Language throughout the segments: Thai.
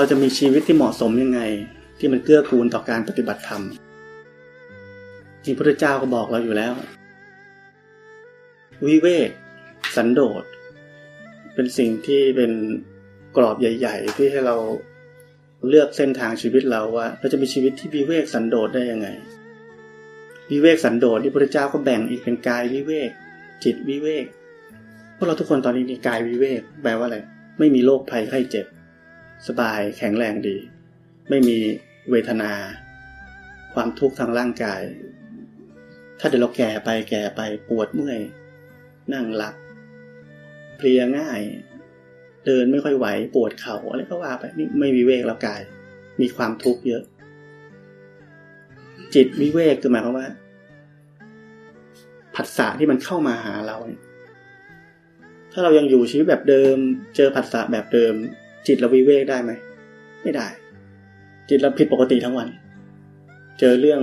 เราจะมีชีวิตที่เหมาะสมยังไง ที่มันเกื้อกูลต่อการปฏิบัติธรรมจริงพระเจ้าก็บอกเราอยู่แล้ว วิเวก สันโดษ เป็นสิ่งที่เป็นกรอบใหญ่ ๆ ที่ให้เราเลือกเส้นทางชีวิตเราว่า เราจะมีชีวิตที่วิเวกสันโดษได้ยังไง วิเวกสันโดษที่พระเจ้าก็แบ่งอีกเป็นกายวิเวก จิตวิเวกพวกเราทุกคนตอนนี้มีกายวิเวก แปลว่าอะไร ไม่มีโรคภัยไข้เจ็บ สบายแข็งแรงดี ไม่มีเวทนา ความทุกข์ทางร่างกาย ถ้าเดี๋ยวเราแก่ไปแก่ไปปวดเมื่อย นั่งหลับเพลียง่าย เดินไม่ค่อยไหวปวดเข่าอะไรก็ว่าไปนี่ไม่วิเวกแล้วกาย มีความทุกข์เยอะ จิตวิเวกคือหมายความว่าผัสสะที่มันเข้ามาหาเรา ถ้าเรายังอยู่ชีวิตแบบเดิม เจอผัสสะแบบเดิม จิตเราวิเวกได้ไหม ไม่ได้ จิตเราผิดปกติทั้งวัน เจอเรื่อง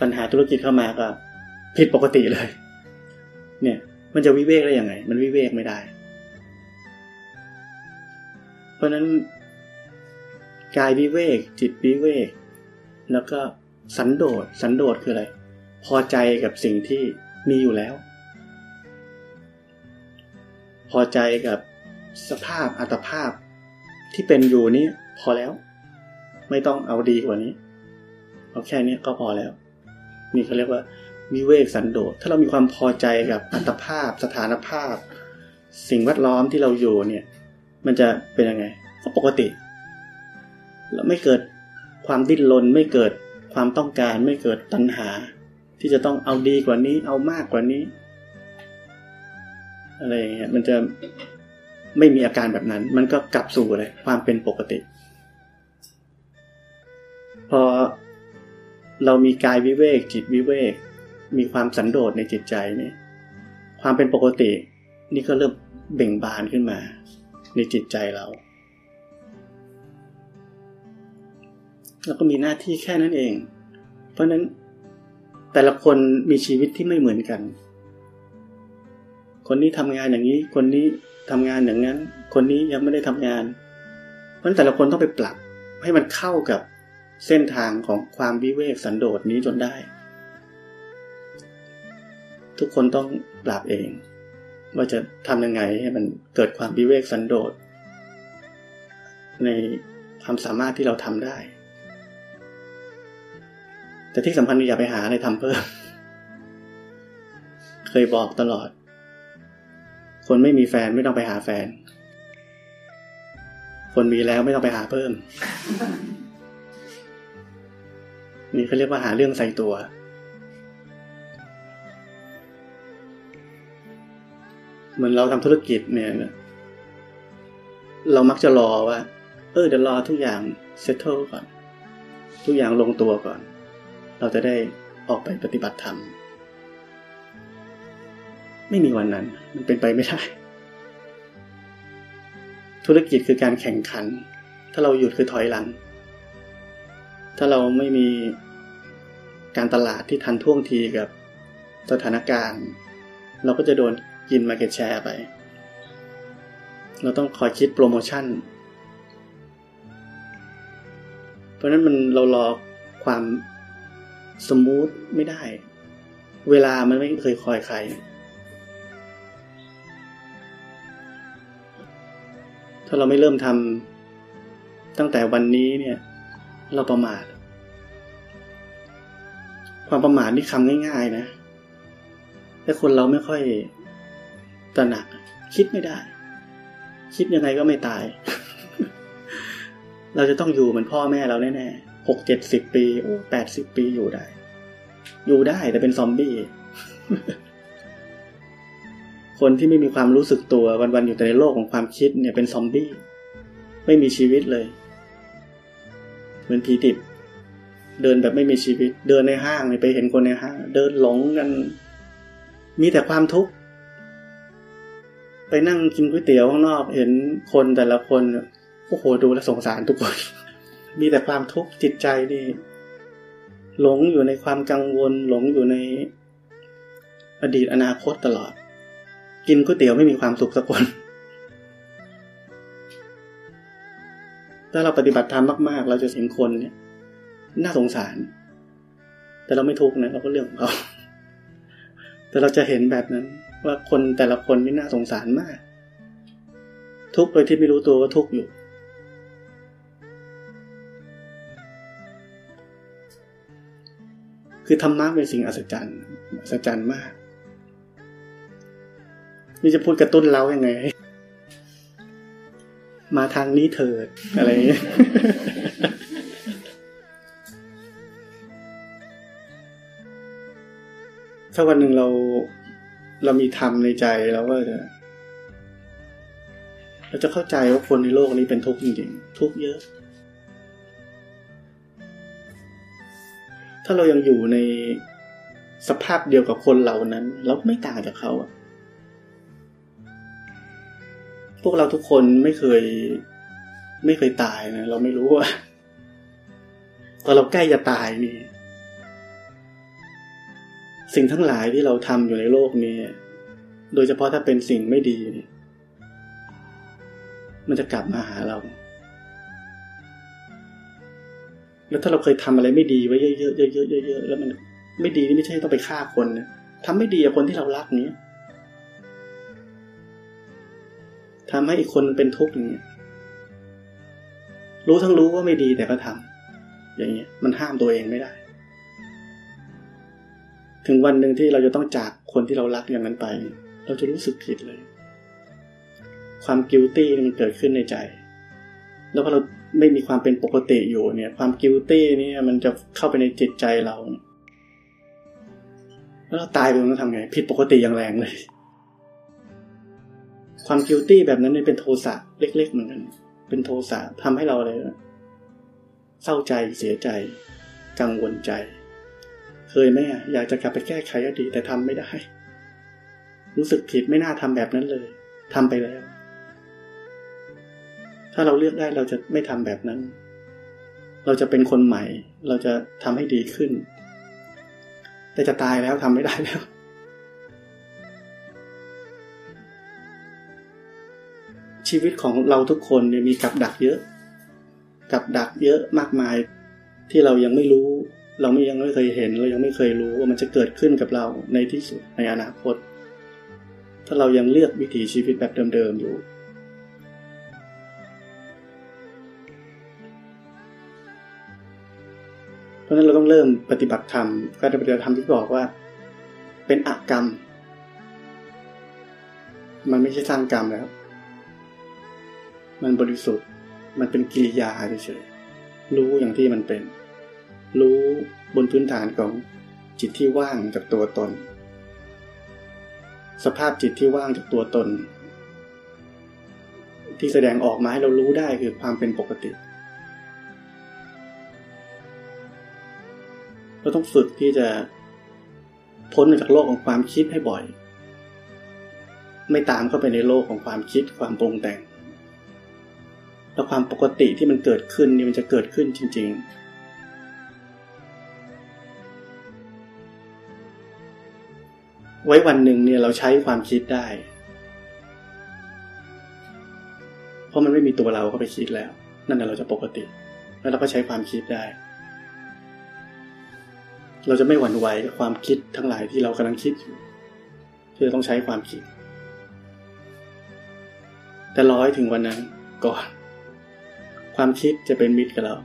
ปัญหาธุรกิจเข้ามาก็ผิดปกติเลย เนี่ย มันจะวิเวกได้ยังไง มันวิเวกไม่ได้ เพราะนั้นกายวิเวก จิตวิเวก แล้วก็สันโดษสันโดษคืออะไร พอใจกับสิ่งที่มีอยู่แล้ว พอใจกับ สภาพอัตภาพที่เป็นอยู่นี้พอแล้ว ไม่ต้องเอาดีกว่านี้ เอาแค่นี้ก็พอแล้ว นี่เขาเรียกว่าวิเวกสันโดษถ้าเรามีความพอใจกับอัตภาพ สถานภาพ สิ่งแวดล้อมที่เราอยู่เนี่ย มันจะเป็นยังไง ก็ปกติ แล้วไม่เกิดความดิ้นรนไม่เกิดความต้องการไม่เกิดตัณหา ที่จะต้องเอาดีกว่านี้ เอามากกว่านี้ อะไรเงี้ยมันจะ ไม่มีอาการแบบนั้น มันก็กลับสู่เลยความเป็นปกติ พอเรามีกายวิเวก จิตวิเวก มีความสันโดษในจิตใจนี่ความเป็นปกติ นี่ก็เริ่มเบ่งบานขึ้นมา ในจิตใจเราแล้วก็มีหน้าที่แค่นั้นเอง เพราะนั้นแต่ละคนมีชีวิตที่ไม่เหมือนกัน คนนี้ทำงานอย่างนี้ คนนี้ ทำงานอย่างนั้น คนนี้ยังไม่ได้ทำงาน เพราะแต่ละคนต้องไปปรับให้มันเข้ากับเส้นทางของความวิเวกสันโดษนี้จนได้ ทุกคนต้องปรับเอง ว่าจะทำยังไงให้มันเกิดความวิเวกสันโดษในความสามารถที่เราทำได้ แต่ที่สำคัญอย่าไปหาอะไรทำเพิ่ม เคยบอกตลอด คนไม่มีแฟนไม่ต้องไปหาแฟน คนมีแล้วไม่ต้องไปหาเพิ่ม นี่เขาเรียกว่าหาเรื่องใส่ตัว เหมือนเราทำธุรกิจเนี่ย เรามักจะรอว่า เออเดี๋ยวรอทุกอย่างเซตเทิลก่อน ทุกอย่างลงตัวก่อน เราจะได้ออกไปปฏิบัติธรรม ไม่มีวันนั้น มันเป็นไปไม่ได้ ธุรกิจคือการแข่งขัน ถ้าเราหยุดคือถอยหลัง ถ้าเราไม่มีการตลาดที่ทันท่วงทีกับสถานการณ์ เราก็จะโดนกินมาเก็ตแชร์ไป เราต้องคอยคิดโปรโมชั่น เพราะนั้นมันเรารอความสมูทไม่ได้ เวลามันไม่เคยคอยใคร ถ้าเราไม่เริ่มทำตั้งแต่วันนี้เนี่ย เราประมาท ความประมาทนี่คำง่ายๆนะแต่คนเราไม่ค่อยตระหนัก คิดไม่ได้ คิดยังไงก็ไม่ตาย เราจะต้องอยู่เหมือนพ่อแม่เราแน่ๆหกเจ็ดสิบปี โอ้แปดสิบปีอยู่ได้ อยู่ได้แต่เป็นซอมบี้ คนที่ไม่มีความรู้สึกตัววันๆอยู่แต่ในโลกของความคิดเนี่ยเป็นซอมบี้ ไม่มีชีวิตเลยเหมือนผีดิบ เดินแบบไม่มีชีวิต เดินในห้างไปเห็นคนในห้าง เดินหลงกัน มีแต่ความทุกข์ไปนั่งกินก๋วยเตี๋ยวข้างนอก เห็นคนแต่ละคนโอ้โหดูแลสงสารทุกคน มีแต่ความทุกข์จิตใจนี่หลงอยู่ในความกังวล หลงอยู่ในอดีตอนาคตตลอด กินก๋วยเตี๋ยวไม่มีความสุขสักคน ถ้าเราปฏิบัติธรรมมากๆ เราจะเห็นคนเนี่ย น่าสงสาร แต่เราไม่ทุกข์นะเราก็เรื่องของเขา แต่เราจะเห็นแบบนั้น ว่าคนแต่ละคนนี่น่าสงสารมาก ทุกโดยที่ไม่รู้ตัวว่าทุกอยู่คือธรรมะเป็นสิ่งอัศจรรย์อัศจรรย์มาก นี่จะพูดกระตุ้นเรายัางไง มาทางนี้เถิดอะไรอย่างเงี้ยถ้าวันหนึ่งเราเรามีธรรมในใจแล้วก็จะเราจะเข้าใจว่าคนในโลกนี้เป็นทุกข์จริงๆ ทุกข์เยอะ ถ้าเรายังอยู่ในสภาพเดียวกับคนเหล่านั้น เราไม่ต่างจากเขาอะ พวกเราทุกคนไม่เคย ไม่เคยตายนะเราไม่รู้ว่าตอนเราใกล้จะตายนี่ สิ่งทั้งหลายที่เราทำอยู่ในโลกนี้ โดยเฉพาะถ้าเป็นสิ่งไม่ดีมันจะกลับมาหาเรา แล้วถ้าเราเคยทำอะไรไม่ดีไว้เยอะๆเยอะๆเยอะๆแล้วมันไม่ดีนี่ไม่ใช่ต้องไปฆ่าคนนะทำไม่ดีกับคนที่เรารักนี้ ทำให้อีกคนเป็นทุกข์อย่างเงี้ย รู้ทั้งรู้ว่าไม่ดีแต่ก็ทำอย่างเงี้ย มันห้ามตัวเองไม่ได้ ถึงวันหนึ่งที่เราจะต้องจากคนที่เรารักอย่างนั้นไป เราจะรู้สึกผิดเลย ความกิลตี้มันเกิดขึ้นในใจ แล้วพอเราไม่มีความเป็นปกติอยู่เนี่ย ความ guilty นี่มันจะเข้าไปในจิตใจเรา แล้วเราตายไปมันทำไง ผิดปกติอย่างแรงเลย ความ guilty แบบนั้นนี่เป็นโทสะเล็ก ๆ เหมือนกัน เป็นโทสะทำให้เราเลยเศร้าใจเสียใจ กังวลใจ เคยไหมอะอยากจะกลับไปแก้ไขอดีตแต่ทำไม่ได้ รู้สึกผิดไม่น่าทำแบบนั้นเลยทำไปแล้ว ถ้าเราเลือกได้เราจะไม่ทำแบบนั้น เราจะเป็นคนใหม่ เราจะทำให้ดีขึ้น แต่จะตายแล้วทำไม่ได้แล้ว ชีวิตของเราทุกคนเนี่ยมีกับดักเยอะ กับดักเยอะมากมาย ที่เรายังไม่รู้ เราไม่ยังไม่เคยเห็น เรายังไม่เคยรู้ว่ามันจะเกิดขึ้นกับเราในที่สุดในอนาคต ถ้าเรายังเลือกวิถีชีวิตแบบเดิมๆอยู่ เพราะนั้นเราต้องเริ่มปฏิบัติธรรมการปฏิบัติธรรมที่บอกว่า เป็นอกรรม มันไม่ใช่สร้างกรรมแล้ว มันบริสุทธิ์ มันเป็นกิริยาเฉยๆรู้อย่างที่มันเป็น รู้บนพื้นฐานของจิตที่ว่างจากตัวตน สภาพจิตที่ว่างจากตัวตน ที่แสดงออกมาให้เรารู้ได้คือความเป็นปกติ เราต้องฝึกที่จะพ้นจากโลกของความคิดให้บ่อย ไม่ตามเข้าไปในโลกของความคิดความปรุงแต่ง แล้วความปกติที่มันเกิดขึ้นนี่มันจะเกิดขึ้นจริง ๆไว้วันหนึ่งเนี่ยเราใช้ความคิดได้ เพราะมันไม่มีตัวเราเข้าไปคิดแล้ว นั่นแหละเราจะปกติ แล้วเราก็ใช้ความคิดได้ เราจะไม่หวั่นไหวกับความคิดทั้งหลายที่เรากำลังคิดอยู่ที่จะต้องใช้ความคิด แต่ร้อยถึงวันนั้นก่อน ความคิดจะเป็นมิตรกับเรา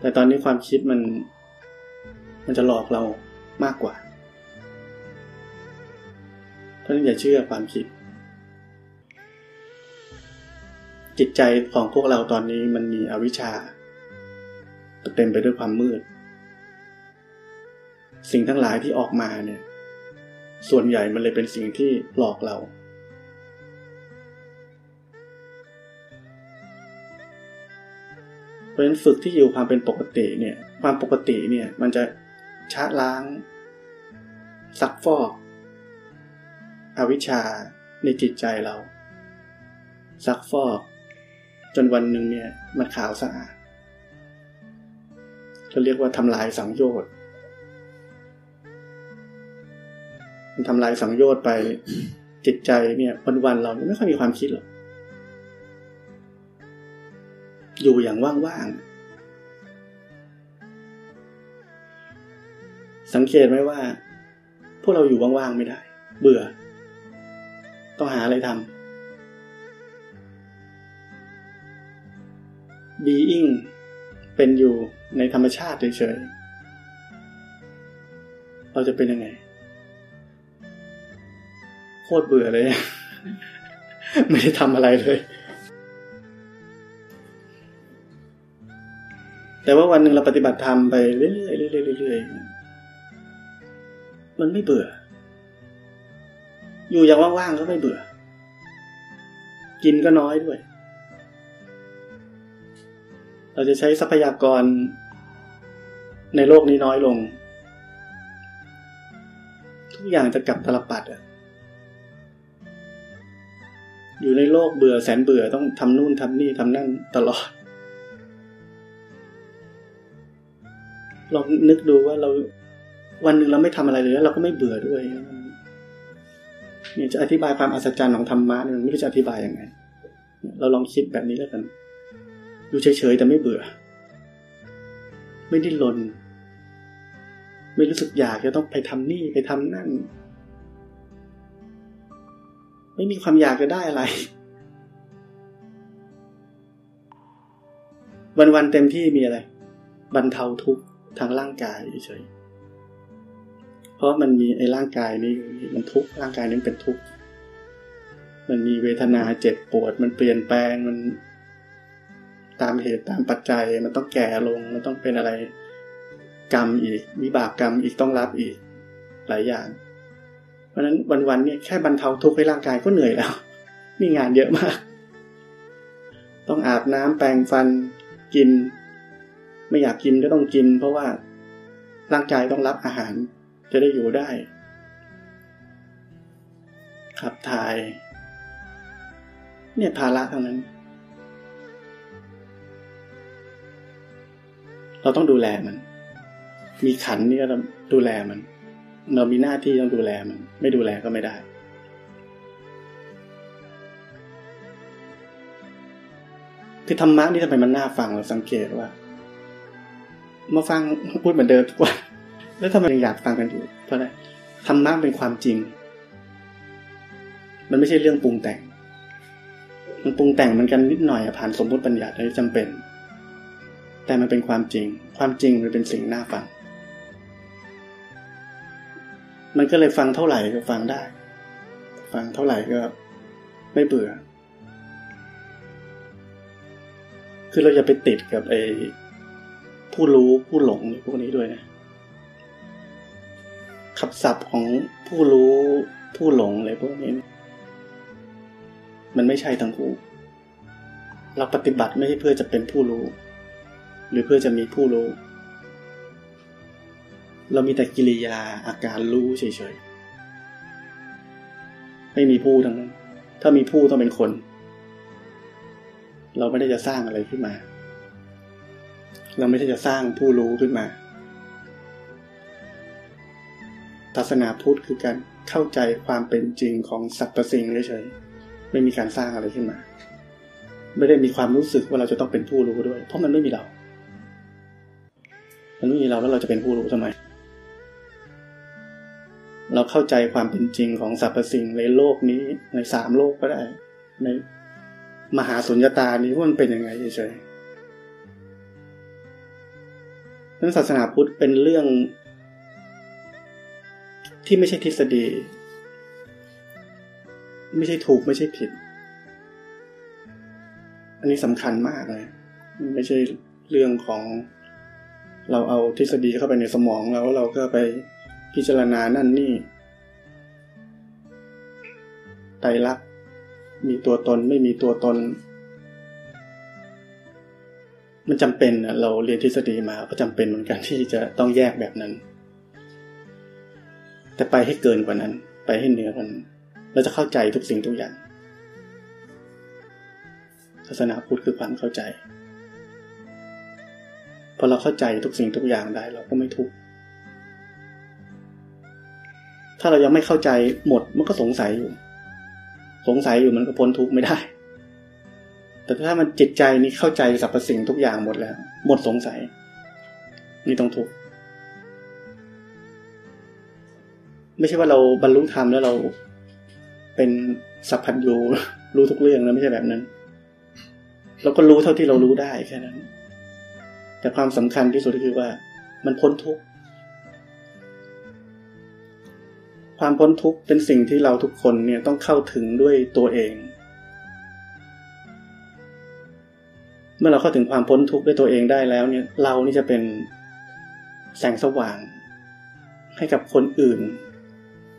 แต่ตอนนี้ความคิดมัน มันจะหลอกเรามากกว่าราะนั้นอย่าเชื่อความคิด จิตใจของพวกเราตอนนี้มันมีอวิชชาเต็มไปด้วยความมืด สิ่งทั้งหลายที่ออกมาเนี่ย ส่วนใหญ่มันเลยเป็นสิ่งที่หลอกเรา เพราะฉะนั้นฝึกที่อยู่ความเป็นปกติเนี่ย ความปกติเนี่ย มันจะชะล้าง ซักฟอกอวิชชาในจิตใจเรา ซักฟอก จนวันหนึ่งเนี่ย มันขาวสะอาดเราเรียกว่าทำลายสังโยชน์มันทำลายสังโยชน์ไปจิตใจเนี่ยวันวันเราไม่ค่อยมีความคิดหรอก อยู่อย่างว่างๆ สังเกตไหมว่า พวกเราอยู่ว่างๆไม่ได้ เบื่อ ต้องหาอะไรทำ being เป็นอยู่ในธรรมชาติเฉยๆ เราจะเป็นยังไง โคตรเบื่อเลย ไม่ได้ทำอะไรเลย แต่ว่าวันหนึ่งเราปฏิบัติธรรมไปเรื่อยๆเรื่อยๆมันไม่เบื่อ อยู่อย่างว่างๆก็ไม่เบื่อ กินก็น้อยด้วย เราจะใช้ทรัพยากรในโลกนี้น้อยลง ทุกอย่างจะกลับตลปัดอะอยู่ในโลกเบื่อแสนเบื่อต้องทำนู่นทำนี่ทำนั่นตลอด ลองนึกดูว่าเราวันหนึ่งเราไม่ทำอะไรเลยแล้วเราก็ไม่เบื่อด้วยนี่จะอธิบายความอัศจรรย์ของธรรมะเนี่ยไม่รู้จะอธิบายยังไง เราลองคิดแบบนี้แล้วกัน อยู่เฉยๆแต่ไม่เบื่อ ไม่ดิ้นรน ไม่รู้สึกอยากจะต้องไปทำนี่ไปทำนั่น ไม่มีความอยากจะได้อะไร วันๆเต็มที่มีอะไร บรรเทาทุกข์ ทางร่างกายเฉยเพราะมันมีไอ้ร่างกายนี้มันทุกข์ร่างกายนี้เป็นทุกข์มันมีเวทนาเจ็บปวด มันเปลี่ยนแปลงมันตามเหตุตามปัจจัยมันต้องแก่ลงมันต้องเป็นอะไรกรรมอีกวิบากกรรมอีกต้องรับอีก หลายอย่าง เพราะนั้นวันๆเนี่ยแค่บรรเทาทุกข์ให้ร่างกายก็เหนื่อยแล้ว มีงานเยอะมาก ต้องอาบน้ำแปรงฟันกิน ไม่อยากกินก็ต้องกิน เพราะว่าร่างกายต้องรับอาหารจะได้อยู่ได้ ขับถ่าย เนี่ยภาระเท่านั้น เราต้องดูแลมัน มีขันนี่ก็ดูแลมัน เรามีหน้าที่ต้องดูแลมัน ไม่ดูแลก็ไม่ได้คือธรรมะนี่ทำไมมันน่าฟังเราสังเกตว่า มาฟังพูดเหมือนเดิมทุกวันแล้วทำไมยังอยากฟังกันอยู่เพราะอะไรธรรมะเป็นความจริง มันไม่ใช่เรื่องปรุงแต่ง มันปรุงแต่งมันกันนิดหน่อยผ่านสมมติปัญญาที่จำเป็น แต่มันเป็นความจริง ความจริงมันเป็นสิ่งน่าฟัง มันก็เลยฟังเท่าไหร่ก็ฟังได้ ฟังเท่าไหร่ก็ไม่เบื่อ คือเราอย่าไปติดกับไอ ผู้รู้ผู้หลงพวกนี้ด้วยนะขับศัพท์ของผู้รู้ผู้หลงอะไรพวกนี้มันไม่ใช่ทั้งคู่เราปฏิบัติไม่ใช่เพื่อจะเป็นผู้รู้ หรือเพื่อจะมีผู้รู้ เรามีแต่กิริยาอาการรู้เฉยๆไม่มีผู้ทั้งนั้น ถ้ามีผู้ต้องเป็นคน เราไม่ได้จะสร้างอะไรขึ้นมา เราไม่ได้จะสร้างผู้รู้ขึ้นมาศาสนาพุทธคือการเข้าใจความเป็นจริงของสรรพสิ่งเฉยๆไม่มีการสร้างอะไรขึ้นมา ไม่ได้มีความรู้สึกว่าเราจะต้องเป็นผู้รู้ด้วย เพราะมันไม่มีเรา มันไม่มีเราแล้วเราจะเป็นผู้รู้ทำไม เราเข้าใจความเป็นจริงของสรรพสิ่งในโลกนี้ในสามโลกก็ได้ ในมหาสุญญตานี้ว่ามันเป็นยังไงเฉยๆ นั้นศาสนาพุทธเป็นเรื่อง ที่ไม่ใช่ทฤษฎี ไม่ใช่ถูกไม่ใช่ผิด อันนี้สำคัญมากเลย ไม่ใช่เรื่องของเราเอาทฤษฎีเข้าไปในสมองแล้วเราก็ไปพิจารณานั่นนี่ไตรลักษณ์มีตัวตนไม่มีตัวตน มันจำเป็นเราเรียนทฤษฎีมาก็จำเป็นเหมือนกันที่จะต้องแยกแบบนั้น แต่ไปให้เกินกว่านั้น ไปให้เหนือกว่านั้นเราจะเข้าใจทุกสิ่งทุกอย่างศาสนาพุทธคือความเข้าใจพอเราเข้าใจทุกสิ่งทุกอย่างได้เราก็ไม่ทุกข์ถ้าเรายังไม่เข้าใจหมดมันก็สงสัยอยู่ สงสัยอยู่มันก็พ้นทุกข์ไม่ได้ แต่ถ้ามันจิตใจนี้เข้าใจสรรพสิ่งทุกอย่างหมดแล้ว หมดสงสัย นี่ต้องทุกข์ไม่ใช่ว่าเราบรรลุธรรมแล้วเราเป็นสัพพัญญูรู้ทุกเรื่องแล้วไม่ใช่แบบนั้น เราก็รู้เท่าที่เรารู้ได้แค่นั้น แต่ความสำคัญที่สุดก็คือว่า มันพ้นทุกข์ความพ้นทุกข์เป็นสิ่งที่เราทุกคนเนี่ยต้องเข้าถึงด้วยตัวเอง เมื่อเราเข้าถึงความพ้นทุกข์ด้วยตัวเองได้แล้วเนี่ย เรานี่จะเป็นแสงสว่าง ให้กับคนอื่น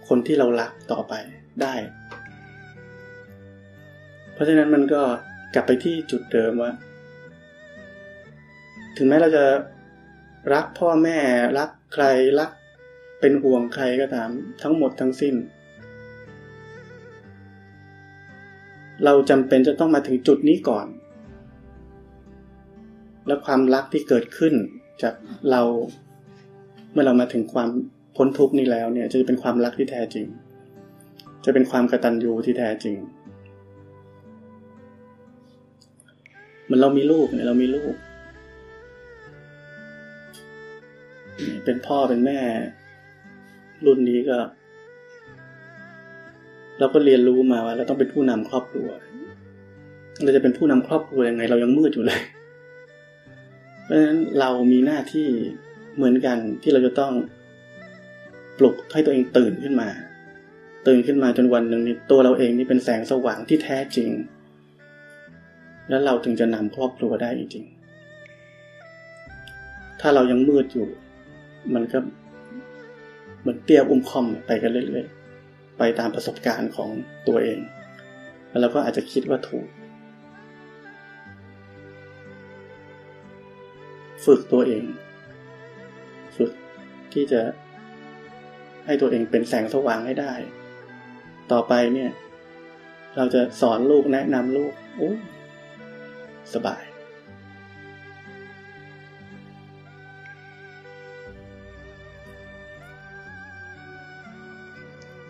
คนที่เรารักต่อไปได้ เพราะฉะนั้นมันก็กลับไปที่จุดเดิมว่า ถึงแม้เราจะรักพ่อแม่รักใครรัก เป็นห่วงใครก็ตาม ทั้งหมดทั้งสิ้น เราจำเป็นจะต้องมาถึงจุดนี้ก่อน และความรักที่เกิดขึ้น จากเราเมื่อเรามาถึงความพ้นทุกนี้แล้วเนี่ย จะเป็นความรักที่แท้จริง จะเป็นความกระตัญญูที่แท้จริงเหมือนเรามีลูกเนี่ยเรามีลูก เป็นพ่อเป็นแม่ รุ่นนี้ก็ เราก็เรียนรู้มาว่า เราต้องเป็นผู้นำครอบครัวเราจะเป็นผู้นำครอบครัวยังไง เรายังมืดอยู่เลย ราะฉะนั้นเรามีหน้าที่เหมือนกันที่เราจะต้องปลุกให้ตัวเองตื่นขึ้นมา ตื่นขึ้นมาจนวันหนึ่งนี่ตัวเราเองนี่เป็นแสงสว่างที่แท้จริง แล้วเราถึงจะนำครอบครัวได้จริงถ้าเรายังมืดอยู่ มันก็เหมือนเตี้ยอุ้มคอมไปกันเรื่อยๆไปตามประสบการณ์ของตัวเอง แล้วเราก็อาจจะคิดว่าถูก ฝึกตัวเอง ฝึกที่จะให้ตัวเองเป็นแสงสว่างให้ได้ ต่อไปเนี่ย เราจะสอนลูกแนะนำลูกโอ้สบาย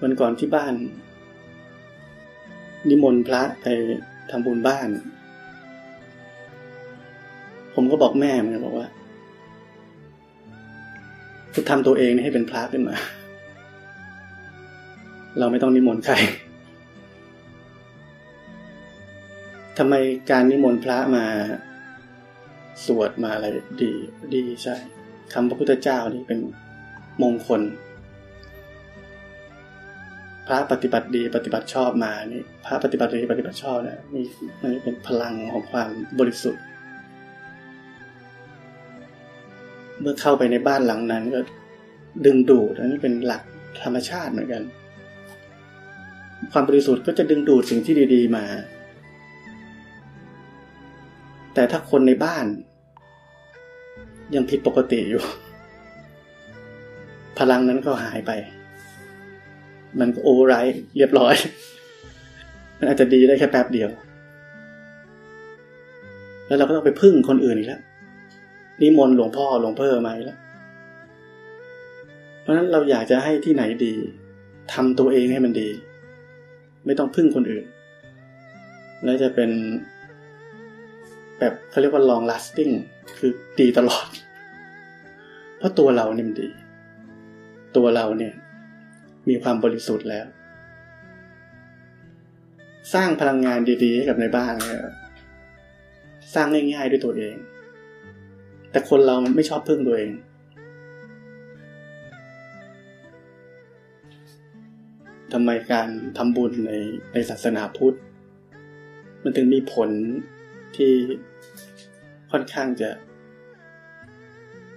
วันก่อนที่บ้าน นิมนต์พระไปทำบุญบ้าน ผมก็บอกแม่มันบอกว่าจะทำตัวเองให้เป็นพระขึ้นมา เราไม่ต้องนิมนต์ใครทำไมการนิมนต์พระมา สวดมาอะไรดีดีใช่คำพระพุทธเจ้านี่เป็นมงคล พระปฏิบัติดีปฏิบัติชอบมานี่ พระปฏิบัติดีปฏิบัติชอบเนี่ยมีมันเป็นพลังของความบริสุทธิ์ เมื่อเข้าไปในบ้านหลังนั้นก็ดึงดูดอันนี้เป็นหลักธรรมชาติเหมือนกัน ความบริสุทธิ์ก็จะดึงดูดสิ่งที่ดี ๆ มา แต่ถ้าคนในบ้าน ยังผิดปกติอยู่ พลังนั้นก็หายไป มันก็โอเวอร์ไรเรียบร้อย มันอาจจะดีได้แค่แป๊บเดียว แล้วเราก็ต้องไปพึ่งคนอื่นอีกแล้ว นิมนต์หลวงพ่อหลวงเพ่อมาอีกแล้ว เพราะฉะนั้นเราอยากจะให้ที่ไหนดีทำตัวเองให้มันดี ไม่ต้องพึ่งคนอื่น แล้วจะเป็น แบบเขาเรียกว่า long lasting คือดีตลอด เพราะตัวเราเนี่ยมันดี ตัวเราเนี่ย มีความบริสุทธิ์แล้ว สร้างพลังงานดีๆให้กับในบ้านเนี่ยสร้างง่ายๆด้วยตัวเอง แต่คนเราไม่ชอบพึ่งตัวเอง ทำไมการทำบุญในในศาสนาพุทธ มันถึงมีผลที่ค่อนข้างจะ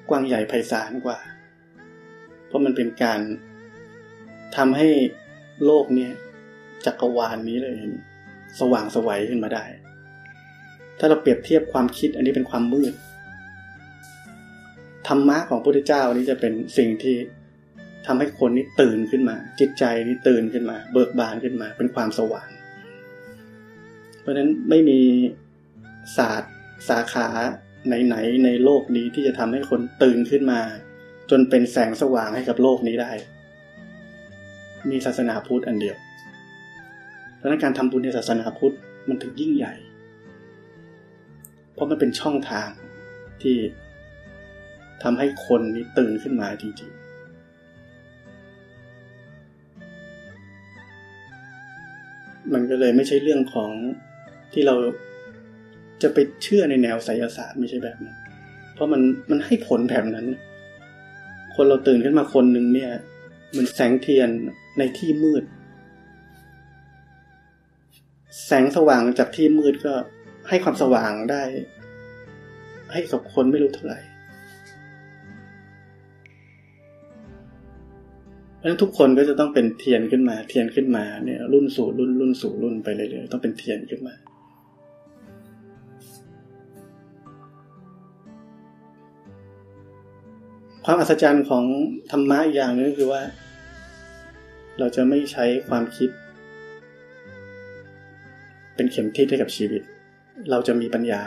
กว้างใหญ่ไพศาลกว่า เพราะมันเป็นการทำให้โลกเนี่ยจักรวาลนนี้เลย สว่างสวัยขึ้นมาได้ ถ้าเราเปรียบเทียบความคิดอันนี้เป็นความมืด ธรรมะของพระพุทธเจ้านี้จะเป็นสิ่งที่ทำให้คนนี้ตื่นขึ้นมา จิตใจนี้ตื่นขึ้นมา เบิกบานขึ้นมา เป็นความสว่างเพราะฉะนั้นไม่มีศาสตร์สาขาไหนๆในโลกนี้ที่จะทำให้คนตื่นขึ้นมา จนเป็นแสงสว่างให้กับโลกนี้ได้ มีศาสนาพุทธอันเดียวเพราะนั้นการทำบุญในศาสนาพุทธมันถึงยิ่งใหญ่ เพราะมันเป็นช่องทางที่ ทำให้คนนี้ตื่นขึ้นมาจริงๆมันก็เลยไม่ใช่เรื่องของที่เราจะไปเชื่อในแนวไสยศาสตร์ไม่ใช่แบบนั้นเพราะมันมันให้ผลแบบนั้น คนเราตื่นขึ้นมาคนหนึ่งเนี่ยเหมือนแสงเทียนในที่มืด แสงสว่างจากที่มืดก็ให้ความสว่างได้ ให้กับคนไม่รู้เท่าไหร่ ราะฉะนั้นทุกคนก็จะต้องเป็นเทียนขึ้นมา เทียนขึ้นมาเนี่ย รุ่นสู่รุ่นรุ่นสู่รุ่นไปเรื่อยๆต้องเป็นเทียนขึ้นมา ความอัศจรรย์ของธรรมะอีกอย่างนึงคือว่า เราจะไม่ใช้ความคิด เป็นเข็มทิศให้กับชีวิต เราจะมีปัญญา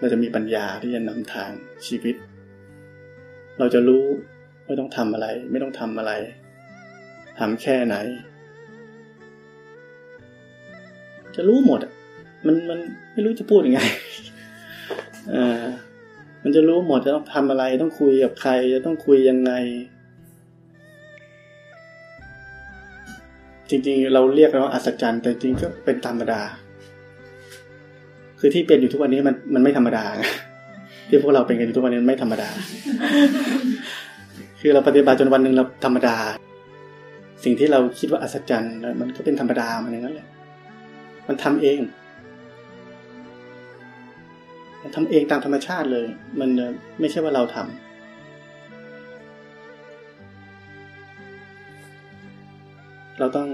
เราจะมีปัญญาที่จะนำทางชีวิต เราจะรู้ ไม่ต้องทำอะไร ไม่ต้องทำอะไรทำแค่ไหน จะรู้หมดอะมันมันไม่รู้จะพูดยังไงอ่ามันจะรู้หมดจะต้องทำอะไร ต้องคุยกับใคร จะต้องคุยยังไง จริงๆ เราเรียกว่าอัศจรรย์ แต่จริงก็เป็นธรรมดา คือที่เป็นอยู่ทุกวันนี้มันมันไม่ธรรมดาที่พวกเราเป็นกันอยู่ทุกวันนี้ไม่ธรรมดา คือเราปฏิบัติจนวันหนึ่งเราธรรมดา สิ่งที่เราคิดว่าอัศจรรย์มันก็เป็นธรรมดามันอย่างนั้นแหละมันทำเอง มันทำเองตามธรรมชาติเลย มันไม่ใช่ว่าเราทำเราต้อง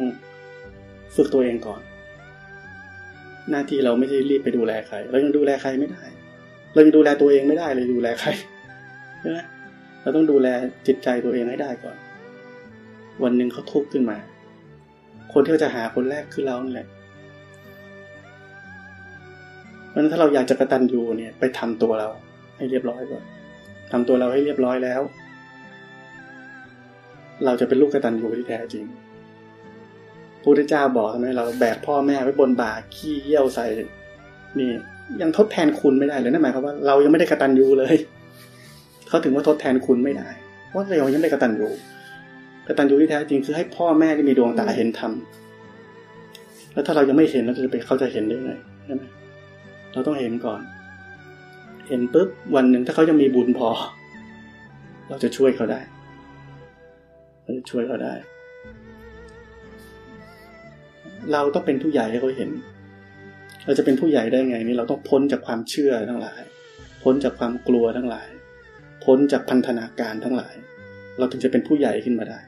ฝึกตัวเองก่อน หน้าที่เราไม่ใช่รีบไปดูแลใคร เรายังดูแลใครไม่ได้ เรายังดูแลตัวเองไม่ได้เลยดูแลใครใช่ไหม เราต้องดูแลจิตใจตัวเองให้ได้ก่อน วันหนึ่งเขาทุกข์ขึ้นมา คนที่เขาจะหาคนแรกคือเรานี่แหละเพราะนั้นถ้าเราอยากจะกระตันยูเนี่ย ไปทำตัวเรา ให้เรียบร้อยก่อนทำตัวเราให้เรียบร้อยแล้ว เราจะเป็นลูกกระตันยูที่แท้จริงพระพุทธเจ้าบอกใช่ไหมเราแบกพ่อแม่ไว้บนบ่าขี้เยี่ยวใส่ นี่ ยังทดแทนคุณไม่ได้เลยนั่นหมายความว่าเรายังไม่ได้กระตันยูเลย เขาถึงว่าทดแทนคุณไม่ได้เพราะเรายังไม่กตัญญูกระตัญญูที่แท้จริงคือให้พ่อแม่ที่มีดวงตาเห็นธรรมแล้วถ้าเรายังไม่เห็นเราจะไปเขาจะเห็นได้ไงใช่ไหมเราต้องเห็นก่อน เห็นปุ๊บวันหนึ่งถ้าเขายังมีบุญพอ เราจะช่วยเขาได้เราจะช่วยเขาได้ เราต้องเป็นผู้ใหญ่ให้เขาเห็น เราจะเป็นผู้ใหญ่ได้ไงนี่เราต้องพ้นจากความเชื่อทั้งหลาย พ้นจากความกลัวทั้งหลาย พ้นจากพันธนาการทั้งหลาย เราถึงจะเป็นผู้ใหญ่ขึ้นมาได้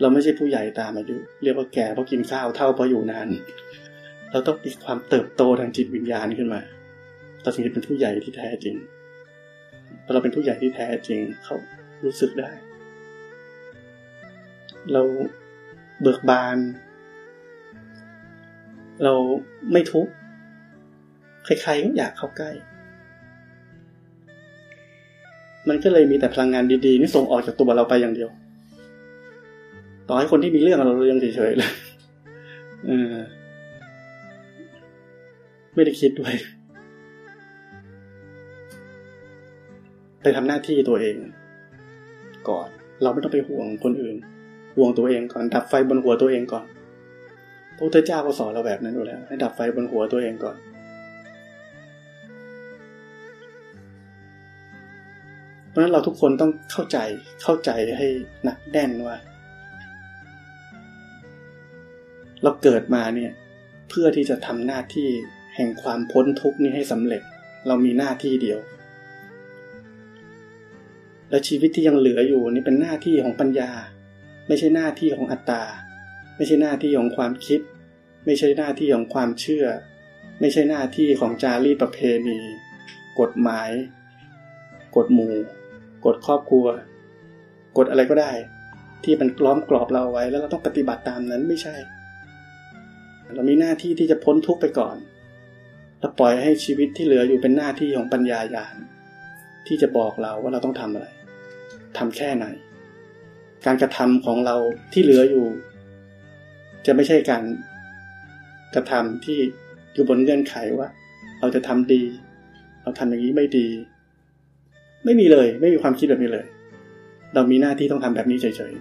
เราไม่ใช่ผู้ใหญ่ตามอายุ เรียกว่าแก่เพราะกินข้าวเท่าเพราะอยู่นาน เราต้องมีความเติบโตทางจิตวิญญาณขึ้นมาเราถึงจะเป็นผู้ใหญ่ที่แท้จริงพอเราเป็นผู้ใหญ่ที่แท้จริงเขารู้สึกได้ เราเบิกบาน เราไม่ทุกข์ใครๆก็อยากเข้าใกล้ มันก็เลยมีแต่พลังงานดีๆนี่ส่งออกจากตัวเราไปอย่างเดียว ต่อให้คนที่มีเรื่องเราเรายังเฉยๆเลยเออไม่ได้คิดด้วย ไปทำหน้าที่ตัวเอง ก่อน เราไม่ต้องไปห่วงคนอื่น ห่วงตัวเองก่อน ดับไฟบนหัวตัวเองก่อนพระพุทธเจ้าก็สอนเราแบบนั้นอยู่แล้ว ให้ดับไฟบนหัวตัวเองก่อน ราะฉะนั้นเราทุกคนต้องเข้าใจเข้าใจให้หนักแน่นว่า เราเกิดมาเนี่ยเพื่อที่จะทำหน้าที่แห่งความพ้นทุกข์นี้ให้สำเร็จ เรามีหน้าที่เดียว และชีวิตที่ยังเหลืออยู่นี่เป็นหน้าที่ของปัญญา ไม่ใช่หน้าที่ของอัตตา ไม่ใช่หน้าที่ของความคิด ไม่ใช่หน้าที่ของความเชื่อ ไม่ใช่หน้าที่ของจารีตประเพณี กฎหมาย กฎหมู่ กฎครอบครัว กฎอะไรก็ได้ ที่มันล้อมกรอบเราไว้ แล้วเราต้องปฏิบัติตามนั้นไม่ใช่ เรามีหน้าที่ที่จะพ้นทุกข์ไปก่อนแล้วปล่อยให้ชีวิตที่เหลืออยู่เป็นหน้าที่ของปัญญาญาณที่จะบอกเราว่าเราต้องทำอะไรทำแค่ไหน การกระทำของเราที่เหลืออยู่ จะไม่ใช่การกระทำที่อยู่บนเงื่อนไขว่า เราจะทำดี เราทำอย่างนี้ไม่ดี ไม่มีเลย ไม่มีความคิดแบบนี้เลย เรามีหน้าที่ต้องทำแบบนี้เฉย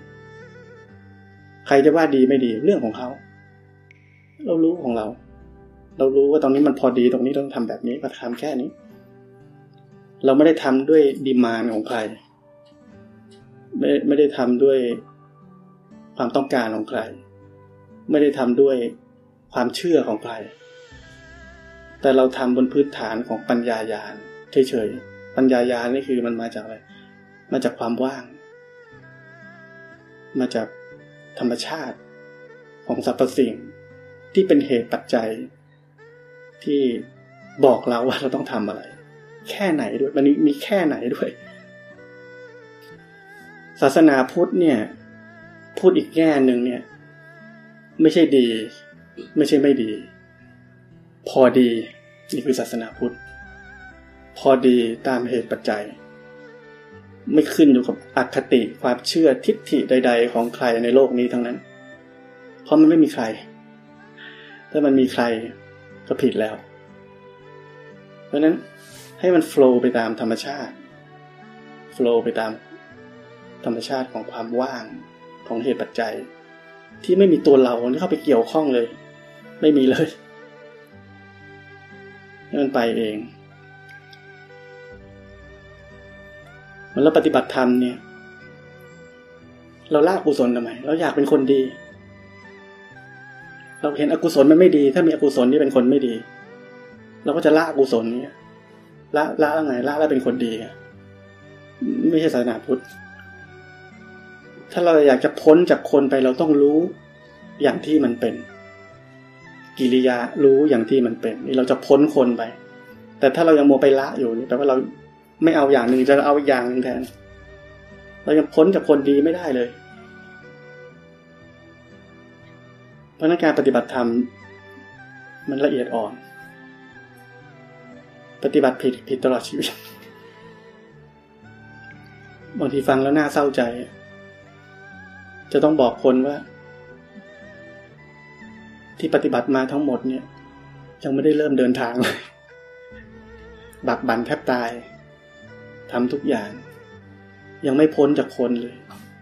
ๆ ใครจะว่าดีไม่ดีเรื่องของเขา เรารู้ของเรา เรารู้ว่าตรงนี้มันพอดีตรงนี้ต้องทำแบบนี้ก็ทำแค่นี้ เราไม่ได้ทำด้วยดีมานของใคร ไม่ไม่ได้ทำด้วยความต้องการของใคร ไม่ได้ทำด้วยความเชื่อของใคร แต่เราทำบนพื้นฐานของปัญญายาณเฉยๆ ปัญญายาณนี่คือมันมาจากอะไร มาจากความว่าง มาจากธรรมชาติของสรรพสิ่ง ที่เป็นเหตุปัจจัย ที่บอกเราว่าเราต้องทำอะไร แค่ไหนด้วย มันมีแค่ไหนด้วย ศาสนาพุทธเนี่ย พูดอีกแง่หนึ่งเนี่ย ไม่ใช่ดี ไม่ใช่ไม่ดี พอดี นี่คือศาสนาพุทธ พอดีตามเหตุปัจจัย ไม่ขึ้นอยู่กับอคติความเชื่อทิฏฐิใด ๆ ของใครในโลกนี้ทั้งนั้น เพราะมันไม่มีใคร ถ้ามันมีใครก็ผิดแล้ว เพราะนั้นให้มันโฟล์ไปตามธรรมชาติโฟล์ไปตามธรรมชาติของความว่างของเหตุปัจจัย ที่ไม่มีตัวเราที่เข้าไปเกี่ยวข้องเลย ไม่มีเลยให้มันไปเอง มันเราปฏิบัติธรรมเนี่ย เราละกุศลทำไม เราอยากเป็นคนดี เราเห็นอกุศลมันไม่ดี ถ้ามีอกุศลที่เป็นคนไม่ดี เราก็จะละอกุศลเนี่ยละละไงละแล้วเป็นคนดี ไม่ใช่ศาสนาพุทธ ถ้าเราอยากจะพ้นจากคนไปเราต้องรู้อย่างที่มันเป็น กิริยารู้อย่างที่มันเป็น นี่เราจะพ้นคนไป แต่ถ้าเรายังโมไปละอยู่นี่แปลว่าเรา ไม่เอาอย่างหนึ่งจะเอาอีกอย่างหนึ่งแทน เรายังพ้นจากคนดีไม่ได้เลยเพราะนักการปฏิบัติธรรม มันละเอียดอ่อน ปฏิบัติผิดผิดตลอดชีวิต บางทีฟังแล้วน่าเศร้าใจ จะต้องบอกคนว่า ที่ปฏิบัติมาทั้งหมดเนี่ย ยังไม่ได้เริ่มเดินทางเลย บักบันแทบตาย ทำทุกอย่าง ยังไม่พ้นจากคนเลย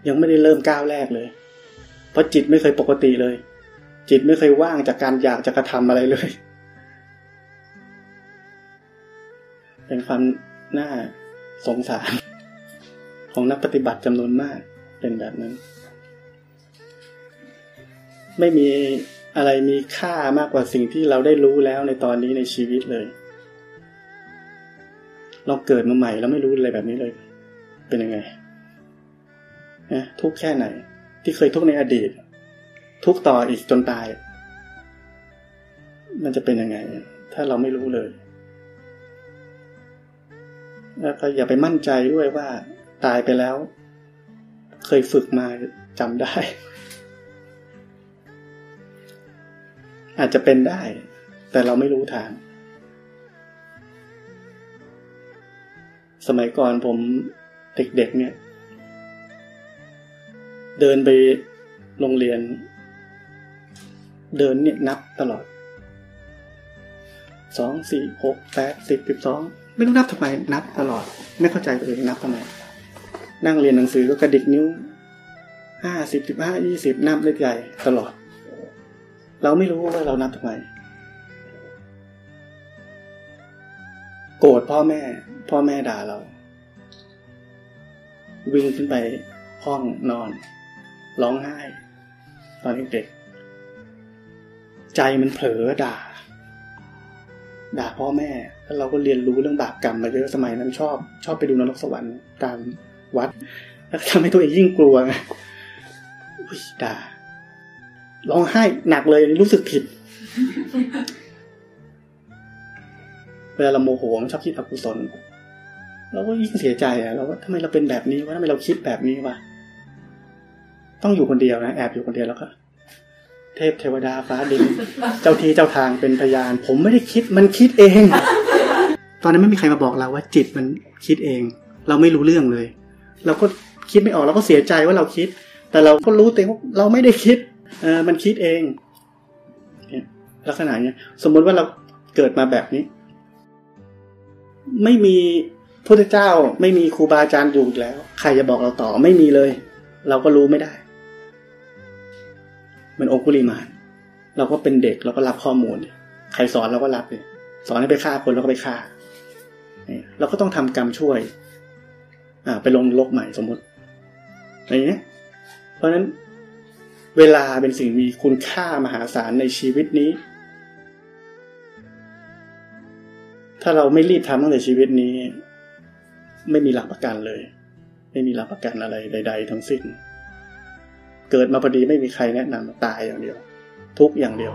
ยังไม่ได้เริ่มก้าวแรกเลย เพราะจิตไม่เคยปกติเลย จิตไม่เคยว่างจากการอยากจะกระทำอะไรเลย เป็นความน่าสงสาร ของนักปฏิบัติจำนวนมากเป็นแบบนั้น ไม่มีอะไรมีค่ามากกว่าสิ่งที่เราได้รู้แล้วในตอนนี้ในชีวิตเลย เราเกิดมาใหม่เราไม่รู้อะไรแบบนี้เลย เป็นยังไงนะทุกแค่ไหน ที่เคยทุกในอดีต ทุกต่ออีกจนตาย มันจะเป็นยังไง ถ้าเราไม่รู้เลยแล้วก็อย่าไปมั่นใจด้วยว่า ตายไปแล้ว เคยฝึกมาจำได้ อาจจะเป็นได้ แต่เราไม่รู้ทาง สมัยก่อนผมเด็กๆเนี่ย เดินไปโรงเรียน เดินเนี่ยนับตลอดสองสี่หกแปดสิบสิบสองไม่รู้นับทำไมนับตลอด ไม่เข้าใจตัวเองนับทำไม นั่งเรียนหนังสือก็กระดิกนิ้วห้าสิบสิบห้ายี่สิบนับเลขใหญ่ตลอด เราไม่รู้ว่าเรานับทำไม โกรธพ่อแม่ พ่อแม่ด่าเรา วิ่งขึ้นไปห้องนอน ร้องไห้ ตอนเด็กๆใจมันเผลอด่า ด่าพ่อแม่ แล้วเราก็เรียนรู้เรื่องบาปกรรมมาเยอะสมัยนั้นชอบ ชอบไปดูนรกสวรรค์ตามวัดแล้วทำให้ตัวเองยิ่งกลัวไงด่าร้องไห้หนักเลยรู้สึกผิด เวลาเราโมโหมันชอบคิดอกุศลเราก็ยิ่งเสียใจอะเราว่าทำไมเราเป็นแบบนี้วะทำไมเราคิดแบบนี้วะต้องอยู่คนเดียวนะแอบอยู่คนเดียวแล้วก็เทพเทวดาฟ้าดิน เจ้าที่เจ้าทางเป็นพยาน ผมไม่ได้คิดมันคิดเอง ตอนนั้นไม่มีใครมาบอกเราว่าจิตมันคิดเอง เราไม่รู้เรื่องเลย เราก็คิดไม่ออกเราก็เสียใจว่าเราคิด แต่เราก็รู้เองว่าเราไม่ได้คิดเออมันคิดเองลักษณะเนี้ย สมมติว่าเราเกิดมาแบบนี้ ไม่มีพุทธเจ้าไม่มีครูบาอาจารย์อยู่อีกแล้ว ใครจะบอกเราต่อไม่มีเลย เราก็รู้ไม่ได้เหมันองคุลิมาน เราก็เป็นเด็กเราก็รับข้อมูล ใครสอนเราก็รับเลยสอนให้ไปฆ่าคนเราก็ไปฆ่าเราก็ต้องทำกรรมช่วย อ่า ไปลงโลกใหม่สมมติอะไรเนี้ยเพราะฉะนั้นเวลาเป็นสิ่งมีคุณค่ามหาศาลในชีวิตนี้ ถ้าเราไม่รีบทำตั้งแต่ชีวิตนี้ ไม่มีหลักประกันเลย ไม่มีหลักประกันอะไรใด ๆ ทั้งสิ้น เกิดมาพอดีไม่มีใครแนะนำตายอย่างเดียว ทุกอย่างเดียว